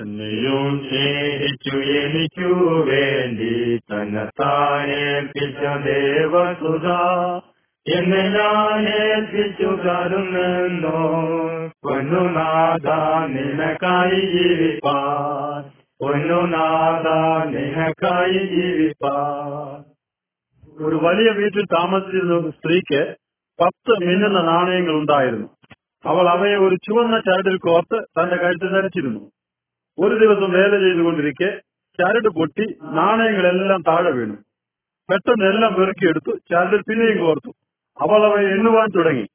എന്നെയും സ്നേഹിച്ചു എനിക്കു വേണ്ടി ദേവസുത എന്നെ ഞാൻ ഏൽപ്പിച്ചു പൊന്നുനാഥ നിനക്കായി പൊന്നുനാഥ നിനക്കായി ഒരു വലിയ വീട്ടിൽ താമസിച്ചിരുന്ന ഒരു സ്ത്രീക്ക് പത്ത് മിന്നുന്ന നാണയങ്ങൾ ഉണ്ടായിരുന്നു. അവൾ അവയെ ഒരു ചുവന്ന ചരടിൽ കോർത്ത് തന്റെ കഴുത്ത് ധരിച്ചിരുന്നു. ഒരു ദിവസം വേല ചെയ്തുകൊണ്ടിരിക്കെ ചരട് പൊട്ടി നാണയങ്ങളെല്ലാം താഴെ വീണു. പെട്ടെന്ന് എല്ലാം പെറുക്കിയെടുത്തു ചരട് പിന്നെയും കോർത്തു. അവൾ അവയെ എണ്ണുവാൻ തുടങ്ങി.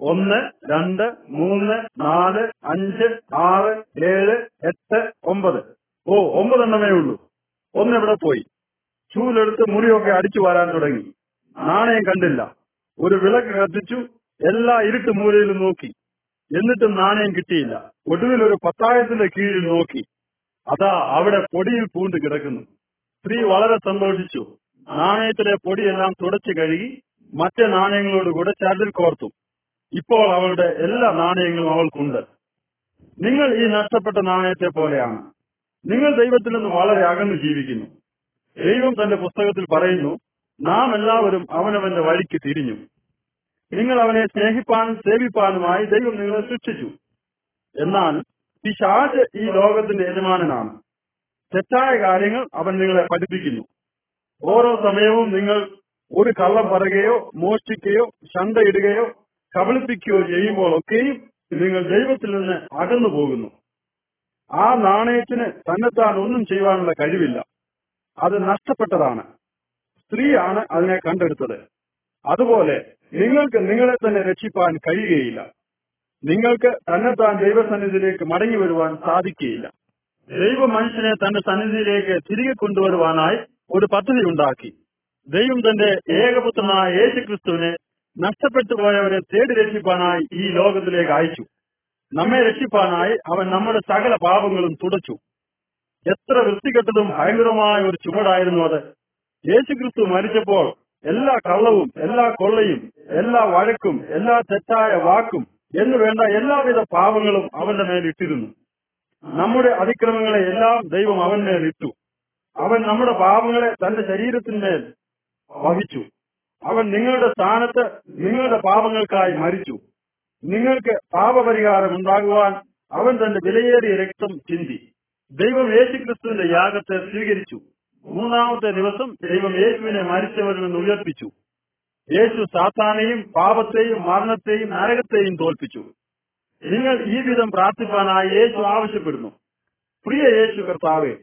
ഒന്ന് രണ്ട് മൂന്ന് നാല് അഞ്ച് ആറ് ഏഴ് എട്ട് ഒമ്പത്. ഓ ഒമ്പതെണ്ണമേ ഉള്ളൂ. ഒന്നെവിടെ പോയി. ചൂലെടുത്ത് മുറിയൊക്കെ അടിച്ചു വരാൻ തുടങ്ങി. നാണയം കണ്ടില്ല. ഒരു വിളക്ക് കത്തിച്ചു എല്ലാ ഇരുട്ട് മൂലയിലും നോക്കി. എന്നിട്ടും നാണയം കിട്ടിയില്ല. ഒടുവിൽ ഒരു പത്തായത്തിന്റെ കീഴിൽ നോക്കി. അതാ അവിടെ പൊടിയിൽ പൂണ്ട് കിടക്കുന്നു. സ്ത്രീ വളരെ സന്തോഷിച്ചു. നാണയത്തിലെ പൊടിയെല്ലാം തുടച്ചു കഴുകി മറ്റേ നാണയങ്ങളോട് കൂടെ ചരടിൽ കോർത്തു. ഇപ്പോൾ അവളുടെ എല്ലാ നാണയങ്ങളും അവൾക്കുണ്ട്. നിങ്ങൾ ഈ നഷ്ടപ്പെട്ട നാണയത്തെ പോലെയാണ്. നിങ്ങൾ ദൈവത്തിൽ നിന്ന് വളരെ അകന്നു ജീവിക്കുന്നു. ദൈവം തന്റെ പുസ്തകത്തിൽ പറയുന്നു നാം എല്ലാവരും അവനവന്റെ വഴിക്ക് തിരിഞ്ഞു. നിങ്ങൾ അവനെ സ്നേഹിപ്പാനും സേവിപ്പാനുമായി ദൈവം നിങ്ങളെ സൃഷ്ടിച്ചു. എന്നാൽ പിശാജ് ഈ ലോകത്തിന്റെ യജമാനനാണ്. തെറ്റായ കാര്യങ്ങൾ അവൻ നിങ്ങളെ പഠിപ്പിക്കുന്നു. ഓരോ സമയവും നിങ്ങൾ ഒരു കള്ളം പറയുകയോ മോഷ്ടിക്കുകയോ ശണ്ടയിടുകയോ കബളിപ്പിക്കുകയോ ചെയ്യുമ്പോഴൊക്കെയും നിങ്ങൾ ദൈവത്തിൽ നിന്ന് അകന്നു പോകുന്നു. ആ നാണയത്തിന് തന്നെത്താൻ ഒന്നും ചെയ്യുവാനുള്ള കഴിവില്ല. അത് നഷ്ടപ്പെട്ടതാണ്. സ്ത്രീയാണ് അതിനെ കണ്ടെടുത്തത്. അതുപോലെ നിങ്ങൾക്ക് നിങ്ങളെ തന്നെ രക്ഷിപ്പാൻ കഴിയുകയില്ല. നിങ്ങൾക്ക് തന്നെത്താൻ ദൈവസന്നിധിയിലേക്ക് മടങ്ങി വരുവാൻ സാധിക്കുകയില്ല. ദൈവ മനുഷ്യനെ തന്റെ സന്നിധിയിലേക്ക് തിരികെ കൊണ്ടുവരുവാനായി ഒരു പദ്ധതി ഉണ്ടാക്കി. ദൈവം തന്റെ ഏകപുത്രനായ യേശു ക്രിസ്തുവിനെ നഷ്ടപ്പെട്ടു പോയവരെ തേടി രക്ഷിപ്പാനായി ഈ ലോകത്തിലേക്ക് അയച്ചു. നമ്മെ രക്ഷിപ്പാനായി അവൻ നമ്മുടെ സകല പാപങ്ങളും തുടച്ചു. എത്ര വൃത്തികെട്ടതും ഭയങ്കരമായ ഒരു ചുമടായിരുന്നു അത്. യേശുക്രിസ്തു മരിച്ചപ്പോൾ എല്ലാ കള്ളവും എല്ലാ കൊള്ളയും എല്ലാ വഴക്കും എല്ലാ തെറ്റായ വാക്കും എന്ന് വേണ്ട എല്ലാവിധ പാപങ്ങളും അവന്റെ മേൽ ഇട്ടിരുന്നു. നമ്മുടെ അതിക്രമങ്ങളെ എല്ലാം ദൈവം അവന്മേൽ ഇട്ടു. അവൻ നമ്മുടെ പാപങ്ങളെ തന്റെ ശരീരത്തിന്മേൽ വഹിച്ചു. അവൻ നിങ്ങളുടെ സ്ഥാനത്ത് നിങ്ങളുടെ പാപങ്ങൾക്കായി മരിച്ചു. നിങ്ങൾക്ക് പാപപരിഹാരം ഉണ്ടാകുവാൻ അവൻ തന്റെ വിലയേറിയ രക്തം ചിന്തി. ദൈവം യേശുക്രിസ്തുവിന്റെ യാഗത്തെ സ്വീകരിച്ചു. മൂന്നാമത്തെ ദിവസം ദൈവം യേശുവിനെ മരിച്ചവരിൽ നിന്ന് ഉയർപ്പിച്ചു. യേശു സാത്താനെയും പാപത്തെയും മരണത്തെയും നരകത്തെയും തോൽപ്പിച്ചു. നിങ്ങൾ ഈ വിധം പ്രാർത്ഥിപ്പാനായി യേശു ആവശ്യപ്പെടുന്നു. പ്രിയ യേശു കർത്താവേ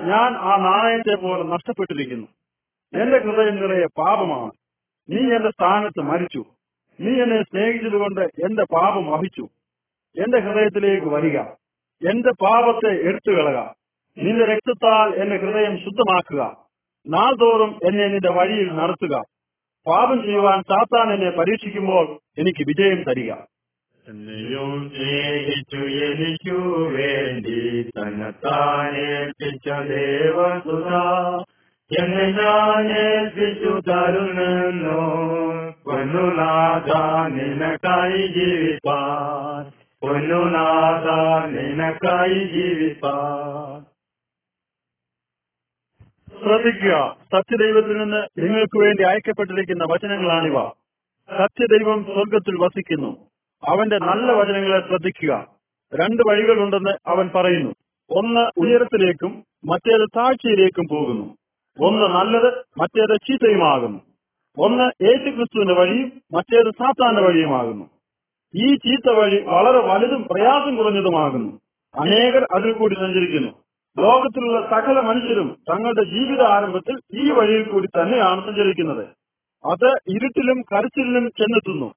ഞാൻ ആ നാണയത്തെ പോലെ നഷ്ടപ്പെട്ടിരിക്കുന്നു. എന്റെ ഹൃദയം നിറയെ പാപമാണ്. നീ എന്റെ സ്ഥാനത്ത് മരിച്ചു. നീ എന്നെ സ്നേഹിച്ചതുകൊണ്ട് എന്റെ പാപം വഹിച്ചു. എന്റെ ഹൃദയത്തിലേക്ക് വരിക. എന്റെ പാപത്തെ എടുത്തു കളക നിന്റെ രക്തത്താൽ എന്റെ ഹൃദയം ശുദ്ധമാക്കുക. നാൾതോറും എന്നെ നിന്റെ വഴിയിൽ നടത്തുക. പാപം ചെയ്യുവാൻ സാത്താൻ എന്നെ പരീക്ഷിക്കുമ്പോൾ എനിക്ക് വിജയം തരിക. എന്നെയും സ്നേഹിച്ചു എനിക്കു വേണ്ടി തന്നെത്താനേൽപ്പിച്ച ദേവസുധ എന്നെ ഞാൻ ഏൽപ്പിച്ചു തരുന്നെന്നോ പൊന്നുനാഥ നിനക്കായി ജീവിപ്പാൻ. പൊന്നുനാഥ നിനക്കായി ജീവിപ്പാൻ. ശ്രദ്ധിക്കുക. സത്യദൈവത്തിൽ നിന്ന് നിങ്ങൾക്ക് വേണ്ടി അയക്കപ്പെട്ടിരിക്കുന്ന വചനങ്ങളാണിവ. സത്യദൈവം സ്വർഗത്തിൽ വസിക്കുന്നു. അവന്റെ നല്ല വചനങ്ങളെ ശ്രദ്ധിക്കുക. രണ്ട് വഴികളുണ്ടെന്ന് അവൻ പറയുന്നു. ഒന്ന് ഉയരത്തിലേക്കും മറ്റേത് താഴ്ചയിലേക്കും പോകുന്നു. ഒന്ന് നല്ലത് മറ്റേത് ചീത്തയുമാകുന്നു. ഒന്ന് യേശുക്രിസ്തുവിന്റെ വഴിയും മറ്റേത് സാത്താന്റെ വഴിയുമാകുന്നു. ഈ ചീത്ത വഴി വളരെ വലുതും പ്രയാസം കുറഞ്ഞതുമാകുന്നു. അനേകർ അതിൽ കൂടി സഞ്ചരിക്കുന്നു. ലോകത്തിലുള്ള സകല മനുഷ്യരും തങ്ങളുടെ ജീവിത ആരംഭത്തിൽ ഈ വഴിയിൽ കൂടി തന്നെയാണ് സഞ്ചരിക്കുന്നത്. അത് ഇരുട്ടിലും കരച്ചിലും ചെന്നെത്തുന്നു.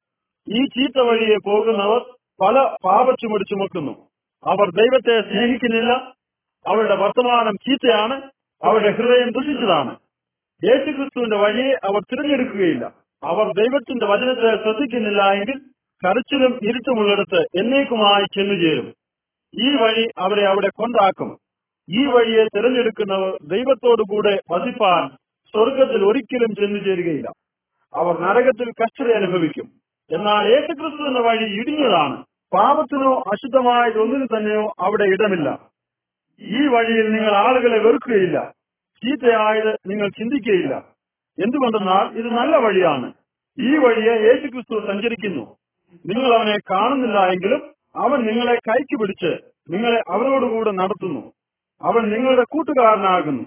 ഈ ചീത്ത വഴിയെ പോകുന്നവർ പല പാപച്ചുമടി ചുമക്കുന്നു അവർ ദൈവത്തെ സ്നേഹിക്കുന്നില്ല. അവരുടെ വർത്തമാനം ചീത്തയാണ്. അവരുടെ ഹൃദയം ദുഷിച്ചതാണ്. യേശുക്രിസ്തുവിന്റെ വഴിയെ അവർ തിരഞ്ഞെടുക്കുകയില്ല. അവർ ദൈവത്തിന്റെ വചനത്തെ ശ്രദ്ധിക്കുന്നില്ല എങ്കിൽ കരച്ചിലും ഇരുട്ടുമുള്ളിടത്ത് എന്നേക്കുമായി ചെന്നുചേരും. ഈ വഴി അവരെ അവിടെ കൊണ്ടാക്കും. ഈ വഴിയെ തിരഞ്ഞെടുക്കുന്നവർ ദൈവത്തോടുകൂടെ വസിപ്പാൻ സ്വർഗത്തിൽ ഒരിക്കലും ചെന്നു ചേരുകയില്ല. അവർ നരകത്തിൽ കഷ്ടത അനുഭവിക്കും. എന്നാൽ യേശുക്രിസ്തു എന്ന വഴി ഇടിഞ്ഞതാണ്. പാപത്തിനോ അശുദ്ധമായതൊന്നിനു തന്നെയോ അവിടെ ഇടമില്ല. ഈ വഴിയിൽ നിങ്ങൾ ആളുകളെ വെറുക്കുകയില്ല. ചീത്തയായത് നിങ്ങൾ ചിന്തിക്കുകയില്ല. എന്തുകൊണ്ടെന്നാൽ ഇത് നല്ല വഴിയാണ്. ഈ വഴിയെ യേശുക്രിസ്തു സഞ്ചരിക്കുന്നു. നിങ്ങൾ അവനെ കാണുന്നില്ല എങ്കിലും അവൻ നിങ്ങളെ കൈക്ക് പിടിച്ച് നിങ്ങളെ അവരോടുകൂടെ നടത്തുന്നു. അവൻ നിങ്ങളുടെ കൂട്ടുകാരനാകുന്നു.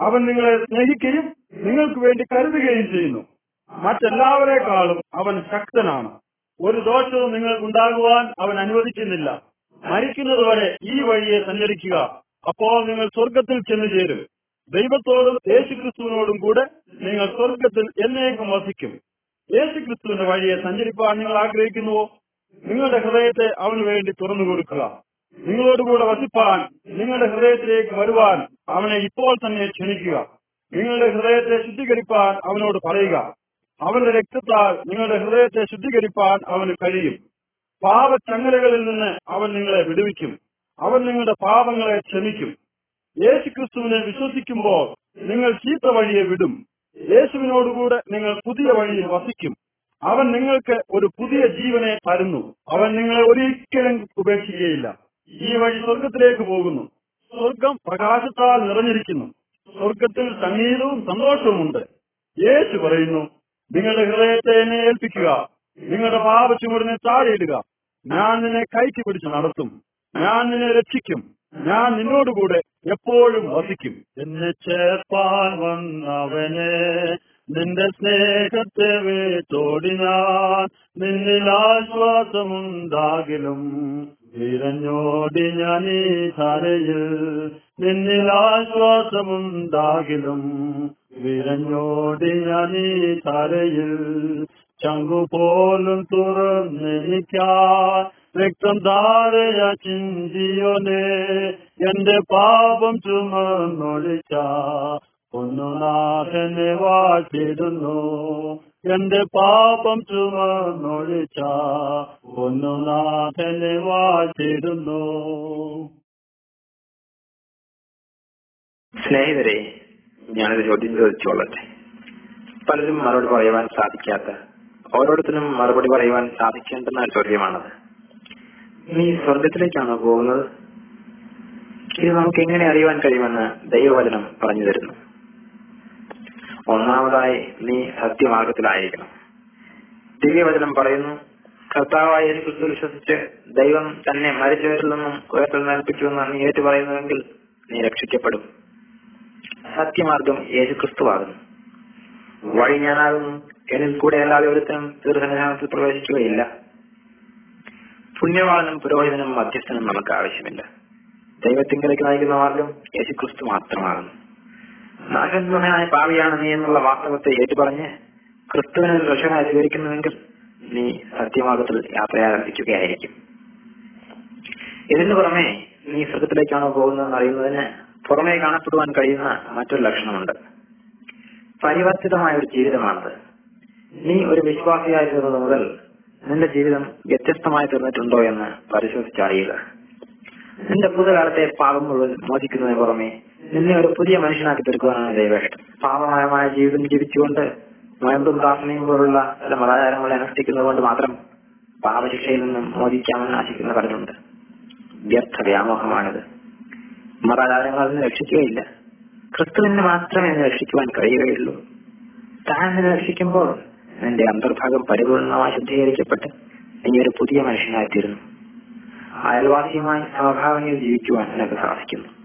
അവൻ നിങ്ങളെ സ്നേഹിക്കുകയും നിങ്ങൾക്ക് വേണ്ടി കരുതുകയും ചെയ്യുന്നു. മറ്റെല്ലാവരെക്കാളും അവൻ ശക്തനാണ്. ഒരു ദോഷവും നിങ്ങൾക്ക് ഉണ്ടാകുവാൻ അവൻ അനുവദിക്കുന്നില്ല. മരിക്കുന്നതുവരെ ഈ വഴിയെ സഞ്ചരിക്കുക. അപ്പോൾ നിങ്ങൾ സ്വർഗത്തിൽ ചെന്നു ചേരും. ദൈവത്തോടും യേശുക്രിസ്തുവിനോടും കൂടെ നിങ്ങൾ സ്വർഗത്തിൽ എന്നേക്കും വസിക്കും. യേശുക്രിസ്തുവിന്റെ വഴിയെ സഞ്ചരിപ്പാൻ നിങ്ങൾ ആഗ്രഹിക്കുന്നുവോ? നിങ്ങളുടെ ഹൃദയത്തെ അവന് വേണ്ടി തുറന്നു കൊടുക്കുക നിങ്ങളോടുകൂടെ വസിപ്പാൻ നിങ്ങളുടെ ഹൃദയത്തിലേക്ക് വരുവാൻ അവനെ ഇപ്പോൾ തന്നെ ക്ഷണിക്കുക. നിങ്ങളുടെ ഹൃദയത്തെ ശുദ്ധീകരിപ്പാൻ അവനോട് പറയുക. അവന്റെ രക്തത്താൽ നിങ്ങളുടെ ഹൃദയത്തെ ശുദ്ധീകരിപ്പാൻ അവന് കഴിയും. പാപച്ചങ്ങലകളിൽ നിന്ന് അവൻ നിങ്ങളെ വിടുവിക്കും. അവൻ നിങ്ങളുടെ പാപങ്ങളെ ക്ഷമിക്കും. യേശുക്രിസ്തുവിനെ വിശ്വസിക്കുമ്പോൾ നിങ്ങൾ ചീത്ത വഴിയെ വിടും. യേശുവിനോടുകൂടെ നിങ്ങൾ പുതിയ വഴിയിൽ വസിക്കും. അവൻ നിങ്ങൾക്ക് ഒരു പുതിയ ജീവനെ തരുന്നു. അവൻ നിങ്ങളെ ഒരിക്കലും ഉപേക്ഷിക്കുകയില്ല. ഈ വഴി സ്വർഗത്തിലേക്ക് പോകുന്നു. സ്വർഗം പ്രകാശത്താൽ നിറഞ്ഞിരിക്കുന്നു. സ്വർഗത്തിൽ സംഗീതവും സന്തോഷവുമുണ്ട്. യേശു പറയുന്നു നിങ്ങളുടെ ഹൃദയത്തെ എന്നെ ഏൽപ്പിക്കുക. നിങ്ങളുടെ പാപ ചുമടിനെ താഴെയിടുക. ഞാൻ നിന്നെ കയറ്റി പിടിച്ച് നടത്തും. ഞാൻ നിന്നെ രക്ഷിക്കും. ഞാൻ നിന്നോടുകൂടെ എപ്പോഴും വസിക്കും. എന്നെ ചേർപ്പാൻ വന്നവനെ നിന്റെ സ്നേഹത്തെ വേ ഞാൻ. നിന്നിൽ ആശ്വാസമുണ്ടാകിലും വിരഞ്ഞോടി ഈ ധരയിൽ നിന്നിൽ ആശ്വാസമുണ്ടാകിലും വിരഞ്ഞോടി ഞാൻ ഈ ചങ്കു പോലും തുറന്നെനിക്കാ രക്തം ധാരയ ചിന്തിയോനെ എന്റെ പാപം ചുമന്നൊളിച്ച പൊന്നുനാഥനെ വാഴ്ത്തിടുന്നു. എന്റെ പാപം ചുമന്നൊഴിച്ച ഒന്നു നാഥനെ വാഴ്ത്തിടുന്നു. സ്നേഹിതരെ ഞാനൊരു ചോദ്യം ചോദിച്ചോളട്ടെ. പലരും മറുപടി പറയുവാൻ സാധിക്കാത്ത ഓരോരുത്തരും മറുപടി പറയുവാൻ സാധിക്കേണ്ടുന്ന ചോദ്യമാണത്. നീ സ്വർഗത്തിലേക്കാണോ പോകുന്നത്? ഇത് നമുക്ക് എങ്ങനെ അറിയുവാൻ കഴിയുമെന്ന് ദൈവവചനം പറഞ്ഞു തരുന്നു. ഒന്നാമതായി നീ സത്യമാർഗത്തിലായിരിക്കണം. ദിവ്യവചനം പറയുന്നു കർത്താവായ യേശു ക്രിസ്തു വിശ്വസിച്ച് ദൈവം തന്നെ മരിച്ചവരിൽ നിന്നും ഉയർത്തെഴുന്നേൽപ്പിക്കുമെന്ന് നീ ഏറ്റു പറയുന്നുവെങ്കിൽ നീ രക്ഷിക്കപ്പെടും. സത്യമാർഗം യേശു ക്രിസ്തുവാകുന്നു വഴി ഞാനാകുന്നു. എന്നിൽ കൂടെ അല്ലാതെ ഒരുത്തനും തീർത്ഥനിധാനത്തിൽ പ്രവേശിക്കുകയില്ല. പുണ്യവാളനും പുരോഹിതനും മധ്യസ്ഥനും നമുക്ക് ആവശ്യമില്ല. ദൈവത്തിങ്കിലേക്ക് നയിക്കുന്ന മാർഗം യേശു ക്രിസ്തു മാത്രമാകുന്നു. നാശന്മനായ പാവിയാണ് നീ എന്നുള്ള വാസ്തവത്തെ ഏറ്റുപറഞ്ഞ് ക്രിസ്തുവിനെ രക്ഷകനായി സ്വീകരിക്കുന്നുവെങ്കിൽ നീ സത്യമാർഗത്തിൽ യാത്രയാരംഭിക്കുകയായിരിക്കും. ഇതിനു പുറമെ നീ സ്വർഗത്തിലേക്കാണോ പോകുന്നതെന്ന് അറിയുന്നതിന് പുറമേ കാണപ്പെടുവാൻ കഴിയുന്ന മറ്റൊരു ലക്ഷണമുണ്ട്. പരിവർത്തിതമായ ഒരു ജീവിതമാണത്. നീ ഒരു വിശ്വാസിയായിരുന്നത് മുതൽ നിന്റെ ജീവിതം വ്യത്യസ്തമായി തീർന്നിട്ടുണ്ടോ എന്ന് പരിശോധിച്ചറിയുക നിന്റെ ഭൂതകാലത്തെ പാപം മുഴുവൻ മോചിക്കുന്നതിന് പുറമെ നിന്നെ ഒരു പുതിയ മനുഷ്യനാക്കി തീർക്കുവാനാണ് ദൈവേഷ്ടം പാപമയമായ ജീവിതം ജീവിച്ചുകൊണ്ട് നോയമ്പും പ്രാർത്ഥനയും പോലുള്ള ചില മതാചാരങ്ങളെ അനുഷ്ഠിക്കുന്നത് കൊണ്ട് മാത്രം പാപശിക്ഷയിൽ നിന്നും മോചിക്കാമെന്ന് ആശിക്കുന്ന പലരുണ്ട് വ്യർത്ഥ വ്യാമോഹമാണിത് മതാചാരങ്ങളിൽ നിന്ന് രക്ഷിക്കുകയില്ല ക്രിസ്തുവിനെ മാത്രമേ എന്നെ രക്ഷിക്കുവാൻ കഴിയുകയുള്ളൂ. താൻ എന്നെ രക്ഷിക്കുമ്പോൾ നിന്റെ അന്തർഭാഗം പരിപൂർണമായി ശുദ്ധീകരിക്കപ്പെട്ട് നീ ഒരു പുതിയ മനുഷ്യനായിത്തീരുന്നു. അയൽവാസിയുമായി സമഭാവനയിൽ ജീവിക്കുവാൻ നിനക്ക് സാധിക്കുന്നു.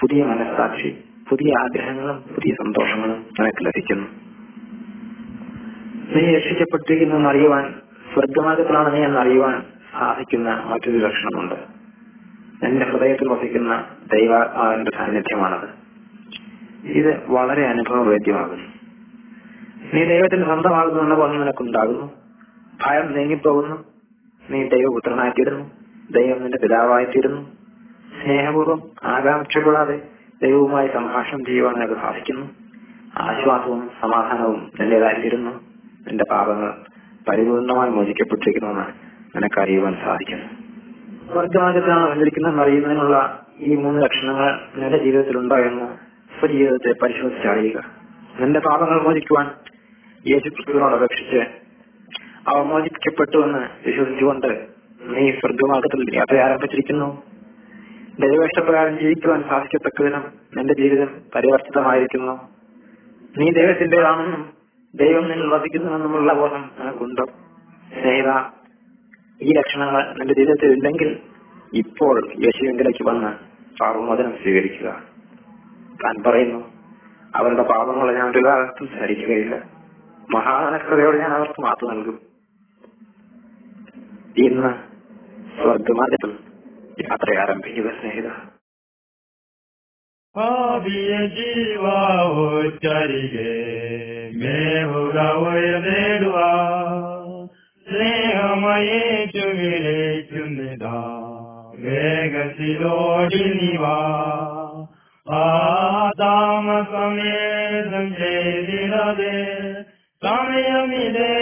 പുതിയ മനസ്സാക്ഷി പുതിയ ആഗ്രഹങ്ങളും പുതിയ സന്തോഷങ്ങളും നിനക്ക് ലഭിക്കുന്നു. നീ രക്ഷിക്കപ്പെട്ടിരിക്കുന്നു എന്നറിയുവാൻ സ്വർഗമാർഗത്തിലാണ് നീ എന്നറിയുവാൻ സാധിക്കുന്ന മറ്റൊരു ലക്ഷണമുണ്ട്. എന്റെ ഹൃദയത്തിൽ വസിക്കുന്ന ദൈവാത്മാവിന്റെ സാന്നിധ്യമാണത്. ഇത് വളരെ അനുഭവവേദ്യമാകുന്നു. നീ ദൈവത്തിന് സ്വന്തമാകുന്നു എന്ന ബോധം നിനക്കുണ്ടാകുന്നു. ഭയം നീങ്ങിപ്പോകുന്നു. നീ ദൈവപുത്രനായിത്തീരുന്നു. ദൈവം നിന്റെ പിതാവായിത്തീരുന്നു. സ്നേഹപൂർവം ആകാംക്ഷ കൂടാതെ ദൈവവുമായി സംഭാഷണം ചെയ്യുവാൻ നിനക്ക് സാധിക്കുന്നു. ആശ്വാസവും സമാധാനവും നിന്റേതായിരുന്നു നിന്റെ പാപങ്ങൾ പരിപൂർണമായി മോചിക്കപ്പെട്ടിരിക്കുന്നുവെന്ന് നിനക്ക് അറിയുവാൻ സാധിക്കുന്നു. സ്വർഗമാർഗത്തിലാണ് വന്നിരിക്കുന്നതെന്ന് അറിയുന്നതിനുള്ള ഈ മൂന്ന് ലക്ഷണങ്ങൾ നിന്റെ ജീവിതത്തിൽ എന്ന് സ്വജീവിതത്തെ പരിശോധിച്ചറിയുക നിന്റെ പാപങ്ങൾ മോചിക്കുവാൻ യേശു അപേക്ഷിച്ച് അവ മോചിക്കപ്പെട്ടുവെന്ന് വിശ്വസിച്ചുകൊണ്ട് നീ സ്വർഗമാർഗത്തിൽ യാത്ര ആരംഭിച്ചിരിക്കുന്നു ദൈവേഷ്ടപ്രകാരം ജീവിക്കുവാൻ സാധിക്കത്തക്കതിനും എന്റെ ജീവിതം പരിവർത്തിതമായിരിക്കുന്നു. നീ ദൈവത്തിന്റേതാണെന്നും ദൈവം നിന്നിൽ വസിക്കുന്നുവെന്നുമുള്ള ബോധം നിനക്കുണ്ടോ. സ്നേഹിത ഈ ലക്ഷണങ്ങൾ നിന്റെ ജീവിതത്തിൽ ഇല്ലെങ്കിൽ ഇപ്പോൾ യേശുവിംഗലേക്ക് വന്ന് പാപമോചനം സ്വീകരിക്കുക. താൻ പറയുന്നു അവരുടെ പാപങ്ങളെ ഞാൻ ഒരു കാലത്തും സഹിക്കുകയില്ല മഹാനക്രതയോട് ഞാൻ അവർക്ക് മാപ്പ് നൽകും. ഇന്ന് സ്വർഗമാറ്റം യാത്ര ആരംഭിക്കുക സ്നേഹിത ഭാവിയ ജീവാവോച്ചരികെ മേവുക ഉയർന്നിടുക സ്നേഹമയെ ചുവിളിക്കുന്നിതാ വേഗത്തിലോടി നിവാ. ആ താമസമേതം ചെയ്തിടതെ. സമയമിതേ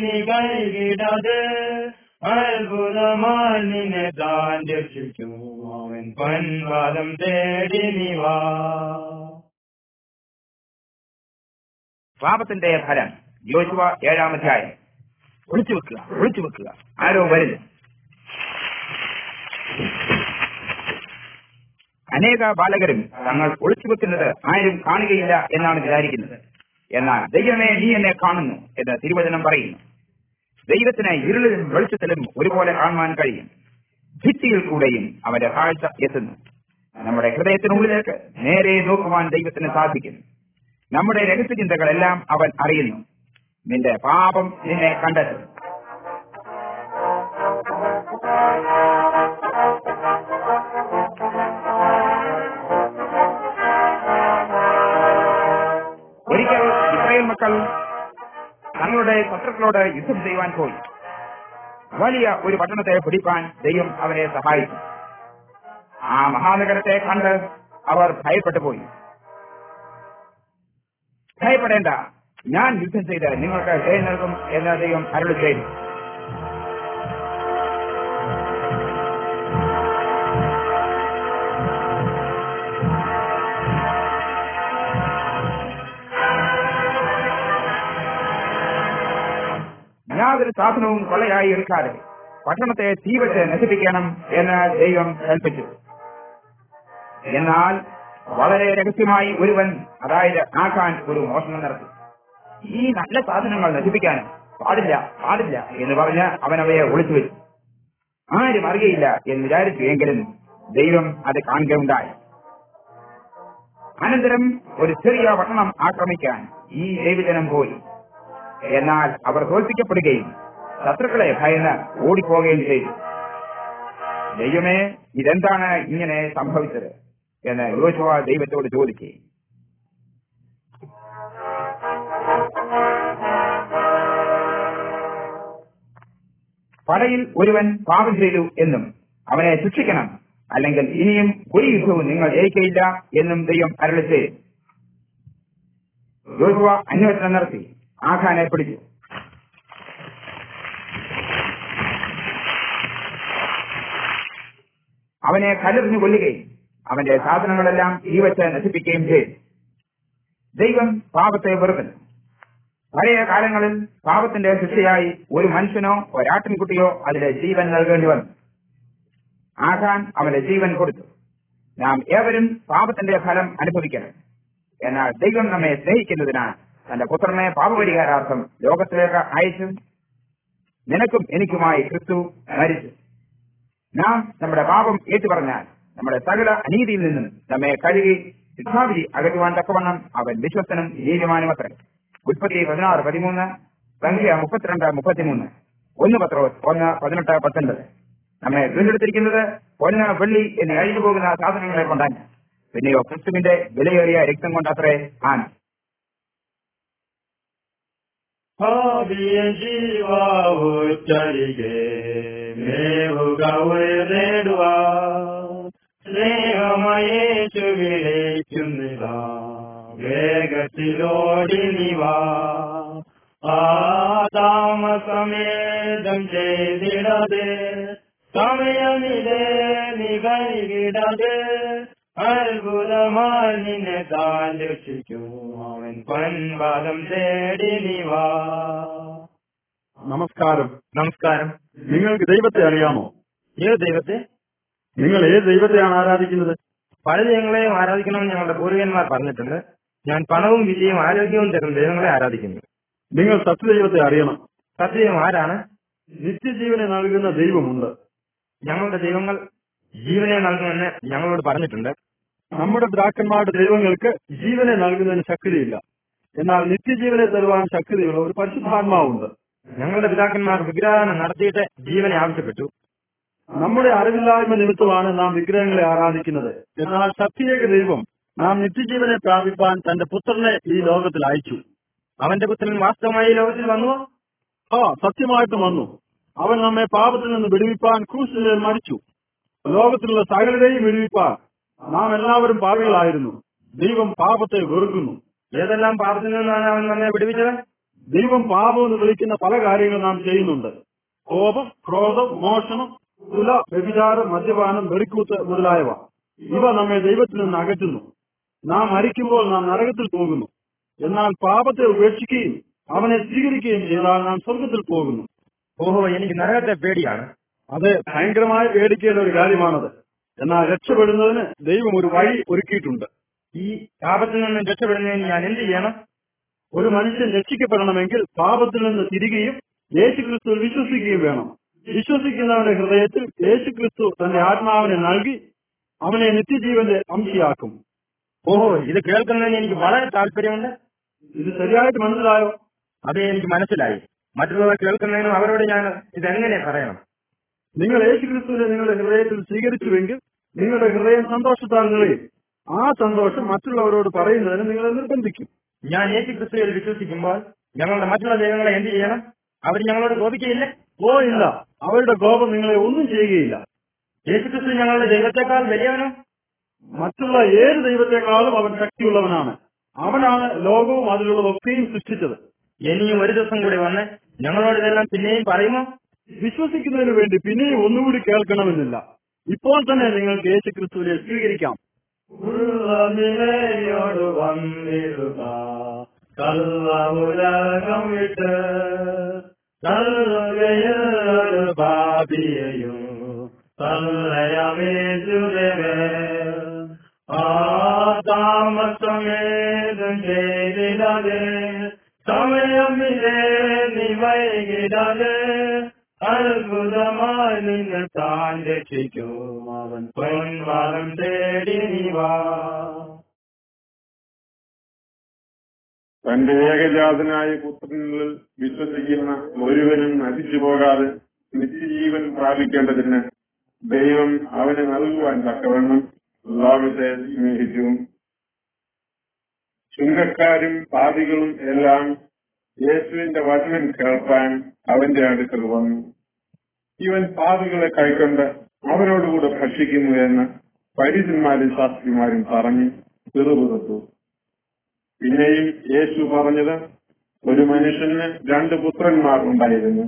നീ കൈകിടതെ അത്ഭുതമായി നിന്നെ താൻ രക്ഷിച്ചു അവൻ പൻവാദം തേടി നിവാ പാപത്തിന്റെ ഫലം യോശുവ ഏഴാമധ്യായം ഒളിച്ചു വെക്കുക ഒളിച്ചു വെക്കുക. ആരോ വരുന്നു. അനേക ബാലകരും തങ്ങൾ ഒളിച്ചു വെക്കുന്നത് ആരും കാണുകയില്ല എന്നാണ് വിചാരിക്കുന്നത്. എന്നാൽ ദൈവമേ നീ എന്നെ കാണുന്നു എന്ന് തിരുവചനം പറയുന്നു. ദൈവത്തിന് ഇരുളിലും വെളിച്ചത്തിലും ഒരുപോലെ കാണുവാൻ കഴിയും. ഭിത്തിയിൽ കൂടെയും അവന്റെ കാഴ്ച എത്തുന്നു. നമ്മുടെ ഹൃദയത്തിനുള്ളിലേക്ക് നേരെ നോക്കുവാൻ ദൈവത്തിന് സാധിക്കും നമ്മുടെ രഹസ്യചിന്തകളെല്ലാം അവൻ അറിയുന്നു. നിന്റെ പാപം നിന്നെ കണ്ടെത്തും. ഒരിക്കൽ ഇത്രയും മക്കൾ തങ്ങളുടെ ശത്രുക്കളോട് യുദ്ധം ചെയ്യുവാൻ പോയി. വലിയ ഒരു പട്ടണത്തെ പിടിപ്പാൻ ദൈവം അവരെ സഹായിച്ചു. ആ മഹാനഗരത്തെ കണ്ട് അവർ ഭയപ്പെട്ടു പോയി. ഭയപ്പെടേണ്ട ഞാൻ യുദ്ധം ചെയ്ത് നിങ്ങൾക്ക് ജയം നൽകും എന്ന് ദൈവം അരുളി ചെയ്തു. യാതൊരു സാധനവും കൊള്ളയായി എടുക്കാതെ പട്ടണത്തെ തീവച്ച് നശിപ്പിക്കണം എന്ന് ദൈവം കൽപ്പിച്ചു എന്നാൽ വളരെ രഹസ്യമായി ഒരുവൻ അതായത് ആക്കാൻ ഒരു മോഷണം നടത്തി. ഈ നല്ല സാധനങ്ങൾ നശിപ്പിക്കാൻ പാടില്ല പാടില്ല എന്ന് പറഞ്ഞ് അവൻ അവയെ ഒളിച്ചു വെച്ചു. ആരും അറിയയില്ല എന്ന് വിചാരിച്ചു എങ്കിലും ദൈവം അത് കാണുകയുണ്ടായി. അനന്തരം ഒരു ചെറിയ പട്ടണം ആക്രമിക്കാൻ ഈ ദൈവജനം പോയി. എന്നാൽ അവർ തോൽപ്പിക്കപ്പെടുകയും ശത്രുക്കളെ ഭയന്ന് ഓടിപ്പോവുകയും ചെയ്തു. ദൈവമേ ഇതെന്താണ് ഇങ്ങനെ സംഭവിച്ചത് എന്ന് യോശുവ ദൈവത്തോട് ചോദിച്ചു പടയിൽ ഒരുവൻ പാപം ചെയ്തു എന്നും അവനെ ശിക്ഷിക്കണം അല്ലെങ്കിൽ ഇനിയും ഒരു യുദ്ധവും നിങ്ങൾ ജയിക്കയില്ല എന്നും ദൈവം അരളിച്ച് യോശുവ അന്വേഷണം നടത്തി. ആഖാനെ പിടിച്ചു അവനെ കല്ലെറിഞ്ഞു കൊല്ലുകയും അവന്റെ സാധനങ്ങളെല്ലാം ഈ വെച്ച് നശിപ്പിക്കുകയും ചെയ്തു ദൈവം പാപത്തെ വെറുക്കുന്നു. പഴയ കാലങ്ങളിൽ പാപത്തിന്റെ ശിക്ഷയായി ഒരു മനുഷ്യനോ ഒരാട്ടിൻകുട്ടിയോ അതിലെ ജീവൻ നൽകേണ്ടി വന്നു. ആഖാൻ അവന്റെ ജീവൻ കൊടുത്തു. നാം ഏവരും പാപത്തിന്റെ ഫലം അനുഭവിക്കണം. എന്നാൽ ദൈവം നമ്മെ സ്നേഹിക്കുന്നതിനാൽ തന്റെ പുത്രനെ പാപപരിഹാരാർത്ഥം ലോകത്തിലേക്ക് അയച്ചു നിനക്കും എനിക്കുമായി ക്രിസ്തു മരിച്ചു. നാം നമ്മുടെ പാപം ഏറ്റുപറഞ്ഞാൽ നമ്മുടെ സകല അനീതിയിൽ നിന്നും നമ്മെ കഴുകി ശിക്ഷാവിധി അകറ്റുവാൻ തക്കവണ്ണം അവൻ വിശ്വസ്തനും നീതിമാനും അത്ര. ഉൽപ്പത്തി പതിനാറ് പതിമൂന്ന് സംഖ്യ മുപ്പത്തിരണ്ട് മുപ്പത്തിമൂന്ന്. ഒന്ന് പത്ര ഒന്ന് പതിനെട്ട് പത്തൊൻപത്. നമ്മെ വീണ്ടെടുത്തിരിക്കുന്നത് പൊന്ന് വെള്ളി എന്ന് കഴിഞ്ഞു പോകുന്ന സാധനങ്ങളെ കൊണ്ടാണ്. പിന്നെയോ ക്രിസ്തുവിന്റെ വിലയേറിയ രക്തം കൊണ്ടത്രേ ആണ്. ഭാവിയ ജീവാവോച്ചരികെ മേവുക ഉയർന്നിടുക സ്നേഹമയെ ചുവിളിക്കുന്നിതാ വേഗത്തിലോടി നിവാ ആ താമസമേതം ചെയ്തിടതെ സമയമിതേ നീ കൈകിടതെ അത്ഭുതമായി നിന്നെ താൻ രക്ഷിച്ചു അവൻ പൻപാദം തേടി നിവാ നമസ്കാരം. നമസ്കാരം. നിങ്ങൾക്ക് ദൈവത്തെ അറിയാമോ? ഏത് ദൈവത്തെ? നിങ്ങൾ ഏത് ദൈവത്തെയാണ് ആരാധിക്കുന്നത്? പല ദൈവങ്ങളെയും ആരാധിക്കണമെന്ന് ഞങ്ങളുടെ പൂർവികന്മാർ പറഞ്ഞിട്ടുണ്ട്. ഞാൻ പണവും വിജയവും ആരോഗ്യവും തരുന്ന ദൈവങ്ങളെ ആരാധിക്കുന്നു. നിങ്ങൾ സത്യദൈവത്തെ അറിയണം. സത്യദൈവം ആരാണ്? നിത്യജീവനെ നൽകുന്ന ദൈവമുണ്ട്. ഞങ്ങളുടെ ദൈവങ്ങൾ ജീവനെ നൽകുമെന്ന് ഞങ്ങളോട് പറഞ്ഞിട്ടുണ്ട്. നമ്മുടെ പിതാക്കന്മാരുടെ ദൈവങ്ങൾക്ക് ജീവനെ നൽകുന്നതിന് ശക്തിയില്ല. എന്നാൽ നിത്യജീവനെ തരുവാൻ ശക്തിയുള്ള ഒരു പരിശുദ്ധാത്മാവുണ്ട്. ഞങ്ങളുടെ പിതാക്കന്മാർ വിഗ്രഹം നടത്തിയിട്ട് ജീവനെ ആവശ്യപ്പെട്ടു. നമ്മുടെ അറിവില്ലായ്മ നിമിത്തമാണ് നാം വിഗ്രഹങ്ങളെ ആരാധിക്കുന്നത്. എന്നാൽ സത്യേക ദൈവം നാം നിത്യജീവനെ പ്രാപിപ്പാൻ തന്റെ പുത്രനെ ഈ ലോകത്തിൽ അയച്ചു. അവന്റെ പുത്രൻ വാസ്തവമായി ഈ ലോകത്തിൽ വന്നു? ഓ സത്യമായിട്ടും വന്നു. അവൻ നമ്മെ പാപത്തിൽ നിന്ന് വിടുവിപ്പാൻ ക്രൂശിൽ മരിച്ചു. ലോകത്തിലുള്ള സകലരെയും വിടുവിപ്പാൻ നാം എല്ലാവരും പാപികളായിരുന്നു. ദൈവം പാപത്തെ വെറുക്കുന്നു. ഏതെല്ലാം പാപത്തിൽ നിന്നാണ് അവൻ നമ്മെ വിടുവിച്ചത്? ദൈവം പാപം എന്ന് വിളിക്കുന്ന പല കാര്യങ്ങൾ നാം ചെയ്യുന്നുണ്ട്. കോപം ക്രോധം മോഷണം തുല വ്യഭിചാരം മദ്യപാനം വെറിക്കൂത്ത് മുതലായവ. ഇവ നമ്മെ ദൈവത്തിൽ നിന്ന് അകറ്റുന്നു. നാം മരിക്കുമ്പോൾ നാം നരകത്തിൽ പോകുന്നു. എന്നാൽ പാപത്തെ ഉപേക്ഷിക്കുകയും അവനെ സ്വീകരിക്കുകയും ചെയ്താൽ നാം സ്വർഗത്തിൽ പോകുന്നു. ഓഹോ എനിക്ക് നരകത്തെ പേടിയാണ്. അത് ഭയങ്കരമായി പേടിക്കേണ്ട ഒരു കാര്യമാണത്. എന്നാൽ രക്ഷപ്പെടുന്നതിന് ദൈവം ഒരു വഴി ഒരുക്കിയിട്ടുണ്ട്. ഈ പാപത്തിൽ നിന്ന് രക്ഷപ്പെടുന്നതിന് ഞാൻ എന്ത് ചെയ്യണം? ഒരു മനുഷ്യൻ രക്ഷിക്കപ്പെടണമെങ്കിൽ പാപത്തിൽ നിന്ന് തിരികെയും യേശുക്രിസ്തുവിൽ വിശ്വസിക്കുകയും വേണം. വിശ്വസിക്കുന്നവന്റെ ഹൃദയത്തിൽ യേശുക്രിസ്തു തന്റെ ആത്മാവിനെ നൽകി അവനെ നിത്യജീവന്റെ അംശിയാക്കും. ഓഹോ ഇത് കേൾക്കുന്നതിന് എനിക്ക് വളരെ താല്പര്യമുണ്ട്. ഇത് ശരിയായിട്ട് മനസ്സിലായോ? അതേ എനിക്ക് മനസ്സിലായി. മറ്റുള്ളവർ കേൾക്കുന്നതിനും അവരോട് ഞാൻ ഇതെങ്ങനെ പറയണം? നിങ്ങൾ യേശുക്രിസ്തുവിനെ നിങ്ങളുടെ ഹൃദയത്തിൽ സ്വീകരിച്ചുവെങ്കിൽ നിങ്ങളുടെ ഹൃദയം സന്തോഷത്താൽ നിറയും. ആ സന്തോഷം മറ്റുള്ളവരോട് പറയുന്നതിന് നിങ്ങളെ നിർബന്ധിക്കും. ഞാൻ യേശു ക്രിസ്തുവിൽ വിശ്വസിക്കുമ്പോൾ ഞങ്ങളുടെ മറ്റുള്ള ദൈവങ്ങളെ എന്ത് ചെയ്യണം? അവർ ഞങ്ങളോട് കോപിക്കുകയില്ല ഓ ഇല്ല അവരുടെ കോപം നിങ്ങളെ ഒന്നും ചെയ്യുകയില്ല. യേശു ക്രിസ്തു ഞങ്ങളുടെ ദൈവത്തെക്കാൾ വലിയവനോ? മറ്റുള്ള ഏത് ദൈവത്തെക്കാളും അവൻ ശക്തിയുള്ളവനാണ്. അവനാണ് ലോകവും അതിലുള്ളതൊക്കെയും സൃഷ്ടിച്ചത്. ഇനിയും ഒരു ദിവസം കൂടി വന്ന് ഞങ്ങളോട് ഇതെല്ലാം പിന്നെയും പറയുമോ? വിശ്വസിക്കുന്നതിന് വേണ്ടി പിന്നെയും ഒന്നുകൂടി കേൾക്കണമെന്നില്ല. ഇപ്പോൾ തന്നെ നിങ്ങൾക്ക് യേശു ക്രിസ്തുവിനെ സ്വീകരിക്കാം ഉള്ളതിനെയോട് വന്നിരുക നീ വൈകിടേ അത്ഭുതമായി താൻ രക്ഷിക്കും അവൻ പൊൻവാദം തേടി വാ. തന്റെ ഏകജാതനായ പുത്രനിൽ വിശ്വസിക്കുന്ന ഒരുവനും നശിച്ചു പോകാതെ നിത്യജീവൻ പ്രാപിക്കേണ്ടതിന് ദൈവം അവന് നൽകുവാൻ തക്കവണ്ണം ലോകത്തെ സ്നേഹിച്ചു. ചുങ്കക്കാരും പാപികളും എല്ലാം യേശുവിന്റെ വചനം കേൾപ്പാൻ അവന്റെ അടുക്കൽ വന്നു. ഇവൻ പാതകളെ കൈക്കൊണ്ട് അവരോടുകൂടെ ഭക്ഷിക്കുന്നു എന്ന് പരിചന്മാരും ശാസ്ത്രിമാരും പറഞ്ഞ് ചെറുപുറത്തു പിന്നെയും യേശു പറഞ്ഞത് ഒരു മനുഷ്യന് രണ്ട് പുത്രന്മാർ ഉണ്ടായിരുന്നു.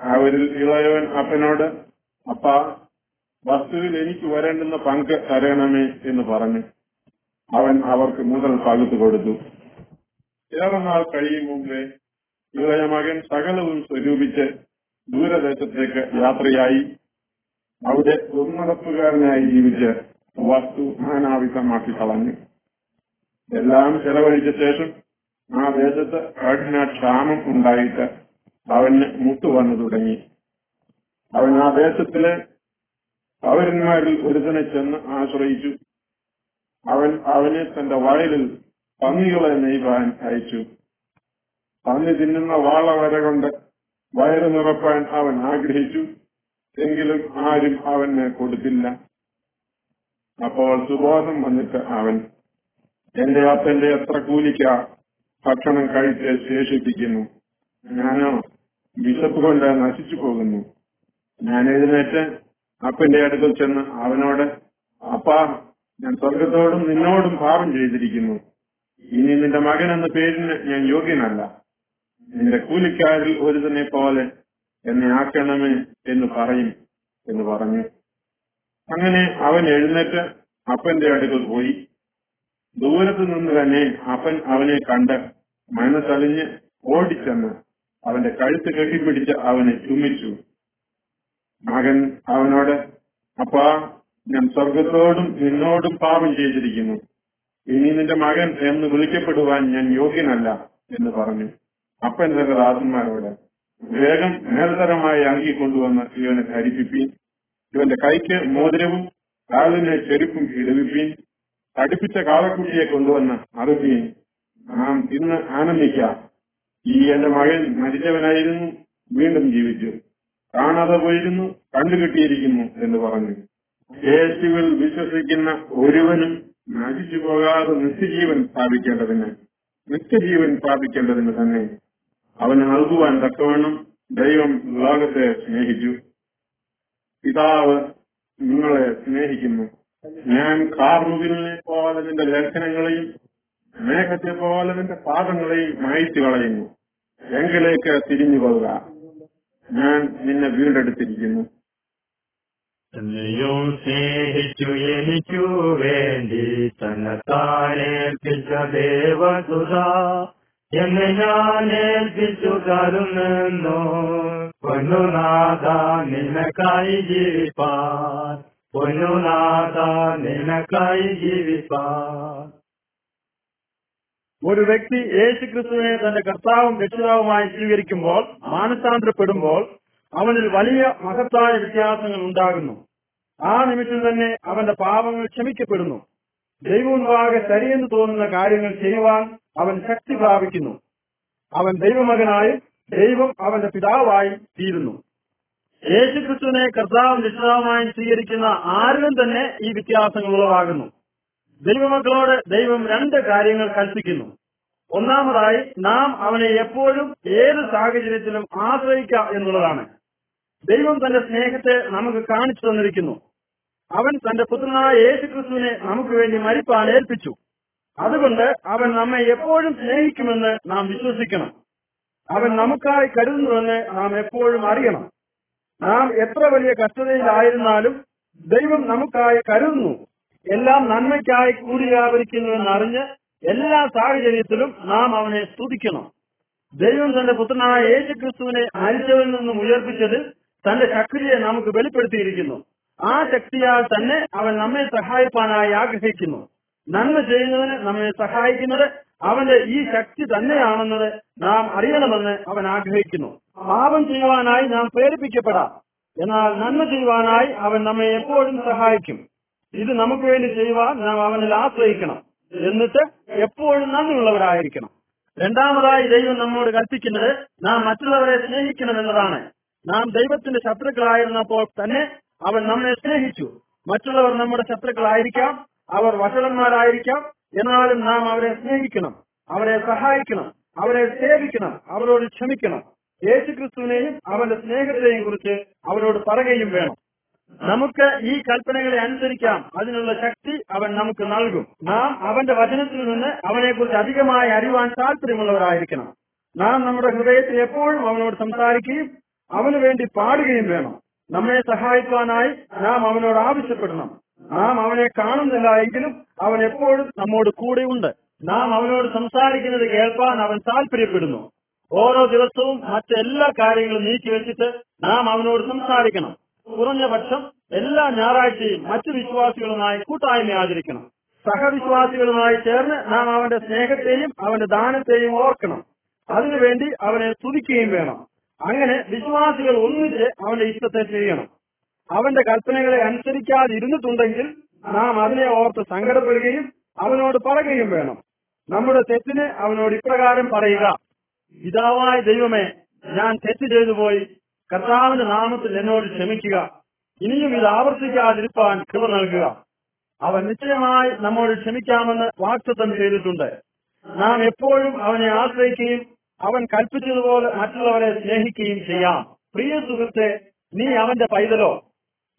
അവരിൽ ഇളയവൻ അപ്പനോട് അപ്പ വസ്തുവിൽ എനിക്ക് വരേണ്ടുന്ന പങ്ക് തരണമേ എന്ന് പറഞ്ഞു അവൻ അവർക്ക് മുതൽ പകുത്തു കൊടുത്തു. ഏറെ നാൾ കഴിയും മുമ്പേ ഇളയ മകൻ സകലവും സ്വരൂപിച്ച് ദൂരദേശത്തേക്ക് യാത്രയായി. അവിടെ ദുർനടപ്പുകാരനായി ജീവിച്ച് വസ്തു നാനാവിധമാക്കി കളഞ്ഞു. എല്ലാം ചെലവഴിച്ച ശേഷം ആ ദേശത്ത് കഠിന ക്ഷാമം ഉണ്ടായിട്ട് അവന് മുട്ടുവന്നു തുടങ്ങി. അവൻ ആ ദേശത്തിലെ പൗരന്മാരിൽ ഒരുതനെ ചെന്ന് ആശ്രയിച്ചു. അവൻ അവനെ തന്റെ വയലിൽ പന്നികളെ നെയ്വാൻ അയച്ചു. പന്നി തിന്നുന്ന വാള വര കൊണ്ട് വയറ് നിറപ്പാൻ അവൻ ആഗ്രഹിച്ചു. എങ്കിലും ആരും അവന് കൊടുത്തില്ല. അപ്പോൾ സുബോധം വന്നിട്ട് അവൻ എന്റെ അപ്പന്റെ എത്ര കൂലിക്ക ഭക്ഷണം കഴിച്ച് ശേഷിപ്പിക്കുന്നു. ഞാനോ വിശപ്പ് കൊണ്ട് നശിച്ചു പോകുന്നു. ഞാൻ എഴുന്നേറ്റ് അപ്പന്റെ അടുത്ത് ചെന്ന് അവനോട് അപ്പാ ഞാൻ സ്വർഗത്തോടും നിന്നോടും പാപം ചെയ്തിരിക്കുന്നു. ഇനി നിന്റെ മകൻ എന്ന പേരിന് ഞാൻ യോഗ്യനല്ല. നിന്റെ കൂലിക്കാരിൽ ഒരുതനെ പോലെ എന്നെ ആക്കണമേ എന്ന് പറയും എന്ന് പറഞ്ഞു. അങ്ങനെ അവൻ എഴുന്നേറ്റ് അപ്പന്റെ അടുക്കൽ പോയി. ദൂരത്തു നിന്ന് തന്നെ അപ്പൻ അവനെ കണ്ട് മനസ്സലിഞ്ഞ് ഓടിച്ചെന്ന് അവന്റെ കഴുത്ത് കെട്ടിപ്പിടിച്ച് അവനെ ചുമിച്ചു മകൻ അവനോട് അപ്പാ ഞാൻ സ്വർഗത്തോടും നിന്നോടും പാപം ചെയ്തിരിക്കുന്നു. ഇനി നിന്റെ മകൻ എന്ന് വിളിക്കപ്പെടുവാൻ ഞാൻ യോഗ്യനല്ല എന്ന് പറഞ്ഞു. അപ്പൻ തന്റെ ദാസന്മാരോട് വേഗം മേൽതരമായി അങ്കി കൊണ്ടുവന്ന് ഇവനെ ധരിപ്പിപ്പീൻ. ഇവന്റെ കൈക്ക് മോതിരവും കാലിന് ചെരുപ്പും ഇടവിപ്പീൻ. തടിപ്പിച്ച കാളക്കുട്ടിയെ കൊണ്ടുവന്ന് അറിപ്പീൻ. നാം ഇന്ന് ആനന്ദിക്കാം. ഈ എന്റെ മകൻ മരിച്ചവനായിരുന്നു. വീണ്ടും ജീവിച്ചു. കാണാതെ പോയിരുന്നു. കണ്ടുകിട്ടിയിരിക്കുന്നു എന്ന് പറഞ്ഞു. യേശുവിൽ വിശ്വസിക്കുന്ന ഒരുവനും നശിച്ചു പോകാതെ നിത്യജീവൻ സ്ഥാപിക്കേണ്ടതിന് നിത്യജീവൻ സ്ഥാപിക്കേണ്ടതിന് തന്നെ അവന് നൽകുവാൻ തക്കവണ്ണം ദൈവം ലോകത്തെ സ്നേഹിച്ചു. പിതാവ് നിങ്ങളെ സ്നേഹിക്കുന്നു. ഞാൻ കാർമുകിലിനെ പോലെ നിന്റെ ലംഘനങ്ങളെയും മേഘത്തെ പോലെ നിന്റെ പാദങ്ങളെയും മായ്ച്ചു കളയുന്നു. എങ്കിലേക്ക് തിരിഞ്ഞു പോകുക ഞാൻ നിന്നെ വീണ്ടെടുത്തിരിക്കുന്നു. എന്നെയും സ്നേഹിച്ചു എനിക്കു വേണ്ടി തന്നത്താനേൽപ്പിച്ച ദേവസുത എന്നെ ഞാൻ ഏൽപ്പിച്ചു കരുന്നോ പൊന്നുനാഥ നിനക്കായി ജീവിപ്പാൻ. പൊന്നുനാഥ നിനക്കായി ജീവിപ്പാൻ. ഒരു വ്യക്തി യേശു ക്രിസ്തുവിനെ തന്റെ കർത്താവും രക്ഷിതാവുമായി സ്വീകരിക്കുമ്പോൾ മാനസാന്തരപ്പെടുമ്പോൾ അവനിൽ വലിയ മഹത്തായ വ്യത്യാസങ്ങൾ ഉണ്ടാകുന്നു. ആ നിമിഷം തന്നെ അവന്റെ പാപങ്ങൾ ക്ഷമിക്കപ്പെടുന്നു. ദൈവമുൻപാകെ ശരിയെന്ന് തോന്നുന്ന കാര്യങ്ങൾ ചെയ്യുവാൻ അവൻ ശക്തി പ്രാപിക്കുന്നു. അവൻ ദൈവമകനായും ദൈവം അവന്റെ പിതാവായി തീരുന്നു. യേശു ക്രിസ്തുവിനെ കർത്താവും രക്ഷിതാവുമായും സ്വീകരിക്കുന്ന ആരിലും തന്നെ ഈ വ്യത്യാസങ്ങൾ ഉളവാകുന്നു. ദൈവമക്കളോട് ദൈവം രണ്ട് കാര്യങ്ങൾ കൽപ്പിക്കുന്നു. ഒന്നാമതായി നാം അവനെ എപ്പോഴും ഏത് സാഹചര്യത്തിലും ആശ്രയിക്കാം എന്നുള്ളതാണ്. ദൈവം തന്റെ സ്നേഹത്തെ നമുക്ക് കാണിച്ചു തന്നിരിക്കുന്നു. അവൻ തന്റെ പുത്രനായ യേശുക്രിസ്തുവിനെ നമുക്ക് വേണ്ടി മരിപ്പാൻ ഏൽപ്പിച്ചു. അതുകൊണ്ട് അവൻ നമ്മെ എപ്പോഴും സ്നേഹിക്കുമെന്ന് നാം വിശ്വസിക്കണം. അവൻ നമുക്കായി കരുതുന്നുവെന്ന് നാം എപ്പോഴും അറിയണം. നാം എത്ര വലിയ കഷ്ടതയിലായിരുന്നാലും ദൈവം നമുക്കായി കരുതുന്നു. എല്ലാം നന്മയ്ക്കായി കൂടിയാവരിക്കുന്നുവെന്ന് അറിഞ്ഞ് എല്ലാ സാഹചര്യത്തിലും നാം അവനെ സ്തുതിക്കണം. ദൈവം തന്റെ പുത്രനായ യേശു ക്രിസ്തുവിനെ മരിച്ചവരിൽ നിന്നും ഉയർപ്പിച്ചത് തന്റെ ശക്തിയെ നമുക്ക് വെളിപ്പെടുത്തിയിരിക്കുന്നു. ആ ശക്തിയാൽ തന്നെ അവൻ നമ്മെ സഹായിപ്പാനായി ആഗ്രഹിക്കുന്നു. നന്മ ചെയ്യുന്നതിന് നമ്മെ സഹായിക്കുന്നത് അവന്റെ ഈ ശക്തി തന്നെയാണെന്നത് നാം അറിയണമെന്ന് അവൻ ആഗ്രഹിക്കുന്നു. പാപം ചെയ്യുവാനായി നാം പ്രേരിപ്പിക്കപ്പെടാം. എന്നാൽ നന്മ ചെയ്യുവാനായി അവൻ നമ്മെ എപ്പോഴും സഹായിക്കും. ഇത് നമുക്ക് വേണ്ടി ചെയ്യുവാൻ നാം അവനിൽ ആശ്രയിക്കണം. എന്നിട്ട് എപ്പോഴും നന്ദിയുള്ളവരായിരിക്കണം. രണ്ടാമതായി ദൈവം നമ്മോട് കൽപ്പിക്കുന്നത് നാം മറ്റുള്ളവരെ സ്നേഹിക്കണം എന്നതാണ് നാം ദൈവത്തിന്റെ ശത്രുക്കളായിരുന്നപ്പോൾ തന്നെ അവൻ നമ്മെ സ്നേഹിച്ചു. മറ്റുള്ളവർ നമ്മുടെ ശത്രുക്കളായിരിക്കാം അവർ വഷളന്മാരായിരിക്കാം. എന്നാലും നാം അവരെ സ്നേഹിക്കണം അവരെ സഹായിക്കണം അവരെ സേവിക്കണം അവരോട് ക്ഷമിക്കണം. യേശുക്രിസ്തുവിനെയും അവന്റെ സ്നേഹത്തെയും കുറിച്ച് അവരോട് പറയുകയും വേണം. നമുക്ക് ഈ കൽപ്പനകളെ അനുസരിക്കാം. അതിനുള്ള ശക്തി അവൻ നമുക്ക് നൽകും. നാം അവന്റെ വചനത്തിൽ നിന്ന് അവനെക്കുറിച്ച് അധികമായി അറിയുവാൻ താല്പര്യമുള്ളവരായിരിക്കണം നാം നമ്മുടെ ഹൃദയത്തിൽ എപ്പോഴും അവനോട് സംസാരിക്കുകയും അവന് വേണ്ടി പാടുകയും വേണം. നമ്മെ സഹായിക്കാനായി നാം അവനോട് ആവശ്യപ്പെടണം. നാം അവനെ കാണുന്നില്ല എങ്കിലും അവൻ എപ്പോഴും നമ്മോട് കൂടെയുണ്ട്. നാം അവനോട് സംസാരിക്കുന്നത് കേൾപ്പാൻ അവൻ താല്പര്യപ്പെടുന്നു ഓരോ ദിവസവും മറ്റെല്ലാ കാര്യങ്ങളും നീക്കി വെച്ചിട്ട് നാം അവനോട് സംസാരിക്കണം. കുറഞ്ഞ പക്ഷം എല്ലാ ഞായറാഴ്ചയും മറ്റു വിശ്വാസികളുമായി കൂട്ടായ്മ ആചരിക്കണം. സഹവിശ്വാസികളുമായി ചേർന്ന് നാം അവന്റെ സ്നേഹത്തെയും അവന്റെ ദാനത്തെയും ഓർക്കണം. അതിനുവേണ്ടി അവനെ സ്തുതിക്കുകയും വേണം. അങ്ങനെ വിശ്വാസികൾ ഒന്നിച്ച് അവന്റെ ഇഷ്ടത്തെ ചെയ്യണം. അവന്റെ കൽപ്പനകളെ അനുസരിക്കാതിരുന്നിട്ടുണ്ടെങ്കിൽ നാം അതിനെ ഓർത്ത് സങ്കടപ്പെടുകയും അവനോട് പറയുകയും വേണം. നമ്മുടെ തെറ്റിന് അവനോട് ഇപ്രകാരം പറയുക പിതാവായ ദൈവമേ ഞാൻ തെറ്റ് ചെയ്തു പോയി കർത്താവിന്റെ നാമത്തിൽ എന്നോട് ക്ഷമിക്കുക. ഇനിയും ഇത് ആവർത്തിക്കാതിരിപ്പാൻ കൃപ നൽകുക. അവൻ നിശ്ചയമായി നമ്മോട് ക്ഷമിക്കാമെന്ന് വാക്തത്വം ചെയ്തിട്ടുണ്ട്. നാം എപ്പോഴും അവനെ ആശ്രയിക്കുകയും അവൻ കൽപ്പിച്ചതുപോലെ മറ്റുള്ളവരെ സ്നേഹിക്കുകയും ചെയ്യാം. പ്രിയ സുഹൃത്തെ നീ അവന്റെ പൈതലോ?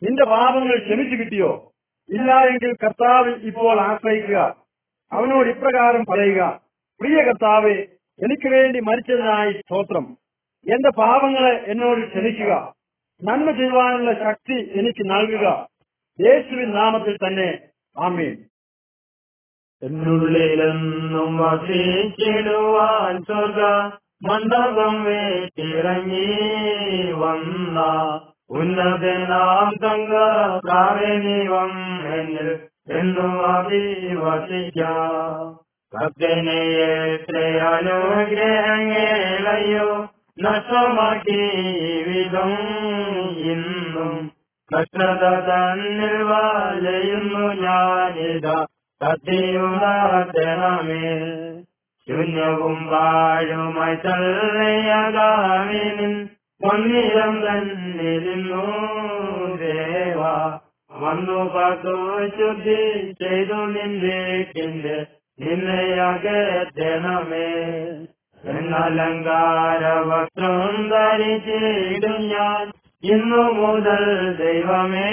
നിന്റെ പാപങ്ങൾ ക്ഷമിച്ചു കിട്ടിയോ? ഇല്ല എങ്കിൽ കർത്താവിൽ ഇപ്പോൾ ആശ്രയിക്കുക. അവനോട് ഇപ്രകാരം പറയുക പ്രിയ കർത്താവെ എനിക്ക് വേണ്ടി മരിച്ചതിനായി സ്തോത്രം. എന്റെ പാപങ്ങളെ എന്നോട് ക്ഷണിക്കുക നന്മ ചെയ്യുവാനുള്ള ശക്തി എനിക്ക് നൽകുക. യേശുവിൻ നാമത്തിൽ തന്നെ ആമീൻ. എന്നുള്ളിലെന്നും വസിച്ചിടുവാൻ സ്വർഗ മണ്ഡപം വേറ്റിറങ്ങി വന്ന ഉന്നതനാം തങ്ക കാരണീവം എന്നിൽ എന്നും അഭിവസിക്കാം. ഭക്തനെ എത്ര അനുഗ്രഹങ്ങളയ്യോ നഷ്ടമാക്കി ഇന്നും കഷ്ടത തന്നിൽ വലയുന്നു ഞാനിതാ സത്യയുണർത്തണമേ ശൂന്യവും വാഴുമായി തള്ളയകാവിനിൻ പൊന്നിരം തന്നിരുന്നു ദേവ. വന്നു പത്തു ശുദ്ധി ചെയ്തു നിന്റെ നിന്നെ അകറ്റണമേ എന്നലങ്കാര വസ്ത്രം ധരിച്ചിടും ഞാൻ. ഇന്നു മുതൽ ദൈവമേ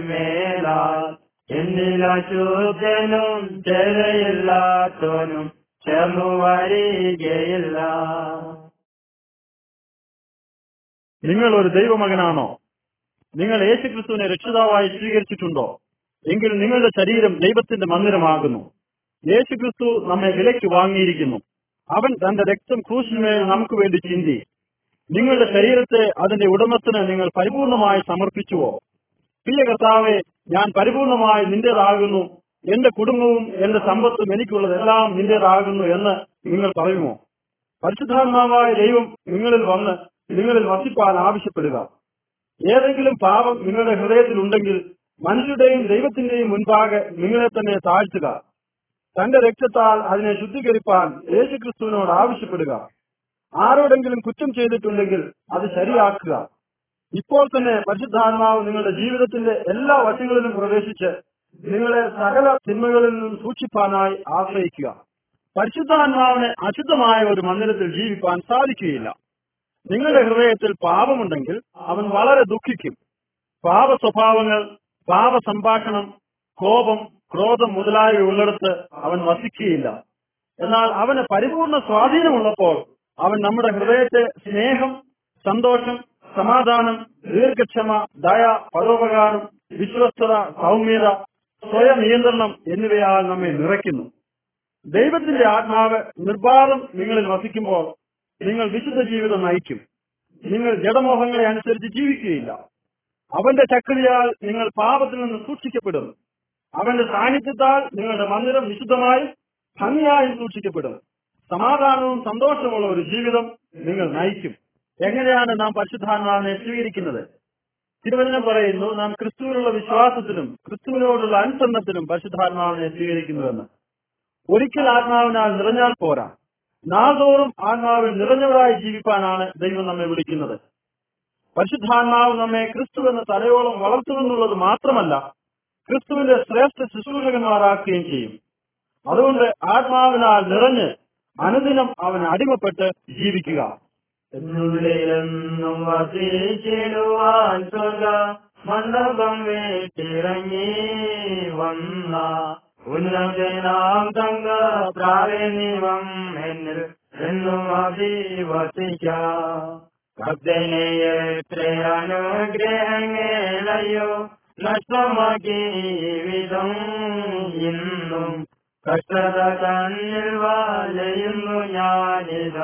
മേലാ എന്നിൽ അശുദ്ധനും ചെലയില്ലാത്തോനും ചേർന്നു വരികയില്ല നിങ്ങൾ ഒരു ദൈവമകനാണോ? നിങ്ങൾ യേശുക്രിസ്തുവിനെ രക്ഷിതാവായി സ്വീകരിച്ചിട്ടുണ്ടോ? എങ്കിൽ നിങ്ങളുടെ ശരീരം ദൈവത്തിന്റെ മന്ദിരമാകുന്നു. യേശുക്രിസ്തു നമ്മെ വിലയ്ക്ക് വാങ്ങിയിരിക്കുന്നു. അവൻ തന്റെ രക്തം ക്രൂശിന്മേൽ നമുക്ക് വേണ്ടി ചിന്തി. നിങ്ങളുടെ ശരീരത്തെ അതിന്റെ ഉടമത്തിന് നിങ്ങൾ പരിപൂർണമായി സമർപ്പിച്ചുവോ? പ്രിയ കർത്താവെ ഞാൻ പരിപൂർണമായി നിന്റേതാകുന്നു. എന്റെ കുടുംബവും എന്റെ സമ്പത്തും എനിക്കുള്ളതെല്ലാം നിന്റേതാകുന്നു എന്ന് നിങ്ങൾ പറയുമോ? പരിശുദ്ധാത്മാവായ ദൈവം നിങ്ങളിൽ വന്ന് നിങ്ങളിൽ വസിപ്പാൻ ആവശ്യപ്പെടുക. ഏതെങ്കിലും പാപം നിങ്ങളുടെ ഹൃദയത്തിൽ ഉണ്ടെങ്കിൽ മനുഷ്യരുടെയും ദൈവത്തിന്റെയും മുൻപാകെ നിങ്ങളെ തന്നെ താഴ്ത്തുക. തന്റെ രക്തത്താൽ അതിനെ ശുദ്ധീകരിപ്പാൻ യേശുക്രിസ്തുവിനോട് ആവശ്യപ്പെടുക. ആരോടെങ്കിലും കുറ്റം ചെയ്തിട്ടുണ്ടെങ്കിൽ അത് ശരിയാക്കുക. ഇപ്പോൾ തന്നെ പരിശുദ്ധാത്മാവ് നിങ്ങളുടെ ജീവിതത്തിന്റെ എല്ലാ വശങ്ങളിലും പ്രവേശിച്ച് നിങ്ങളെ സകല തിന്മകളിൽ നിന്നും സൂക്ഷിപ്പാനായി ആശ്രയിക്കുക. പരിശുദ്ധാത്മാവിനെ അശുദ്ധമായ ഒരു മന്ദിരത്തിൽ ജീവിക്കാൻ സാധിക്കുകയില്ല. നിങ്ങളുടെ ഹൃദയത്തിൽ പാപമുണ്ടെങ്കിൽ അവൻ വളരെ ദുഃഖിക്കും. പാപ സ്വഭാവങ്ങൾ പാപ സംഭാഷണം കോപം ക്രോധം മുതലായ ഉള്ളിടത്ത് അവൻ വസിക്കുകയില്ല. എന്നാൽ അവന് പരിപൂർണ സ്വാധീനമുള്ളപ്പോൾ അവൻ നമ്മുടെ ഹൃദയത്തെ സ്നേഹം സന്തോഷം സമാധാനം ദീർഘക്ഷമ ദയ പരോപകാരം വിശ്വസ്തത സൗമ്യത സ്വയം നിയന്ത്രണം എന്നിവയാൽ നമ്മെ നിറയ്ക്കുന്നു. ദൈവത്തിന്റെ ആത്മാവ് നിർബാധം നിങ്ങളിൽ വസിക്കുമ്പോൾ നിങ്ങൾ വിശുദ്ധ ജീവിതം നയിക്കും. നിങ്ങൾ ജഡമോഹങ്ങളെ അനുസരിച്ച് ജീവിക്കുകയില്ല. അവന്റെ ശക്തിയാൽ നിങ്ങൾ പാപത്തിൽ നിന്ന് സൂക്ഷിക്കപ്പെടും അവന്റെ സാന്നിധ്യത്താൽ നിങ്ങളുടെ മന്ദിരം വിശുദ്ധമായും ഭംഗിയായും സൂക്ഷിക്കപ്പെടും. സമാധാനവും സന്തോഷമുള്ള ഒരു ജീവിതം നിങ്ങൾ നയിക്കും. എങ്ങനെയാണ് നാം പരിശുദ്ധാത്മാവിനെ സ്വീകരിക്കുന്നത്? തിരുവചനം പറയുന്നു നാം ക്രിസ്തുവിനുള്ള വിശ്വാസത്തിനും ക്രിസ്തുവിനോടുള്ള അനുസരണത്തിനും പരിശുദ്ധാത്മാവിനെ സ്വീകരിക്കുന്നുവെന്ന്. ഒരിക്കൽ ആത്മാവിനാൽ നിറഞ്ഞാൽ പോരാ. നാൾതോറും ആത്മാവിൽ നിറഞ്ഞവരായി ജീവിക്കാനാണ് ദൈവം നമ്മെ വിളിക്കുന്നത്. പരിശുദ്ധാത്മാവ് നമ്മെ ക്രിസ്തു എന്ന തലയോളം വളർത്തുമെന്നുള്ളത് മാത്രമല്ല ക്രിസ്തുവിന്റെ ശ്രേഷ്ഠ ശുശ്രൂഷകന്മാരാക്കുകയും ചെയ്യും. അതുകൊണ്ട് ആത്മാവിനാൽ നിറഞ്ഞ് അനുദിനം അവൻ അടിമപ്പെട്ട് ജീവിക്കുക. എന്നുള്ളിലെന്നും വസിച്ചിടുവാൻ മണ്ഡപം വീട്ടിറങ്ങി വന്ന ഉന്നതനാം തങ്ക പ്രാവണിവം എന്നിൽ എന്നും അധിവസിക്കാം. ഭക്തനെ എത്ര അനുഗ്രഹങ്ങളയ്യോ നഷ്ടമാക്കി വിധം ഇന്നും. കഷ്ടത കണ്ണിൽ വാലയുന്നു ഞാനിത.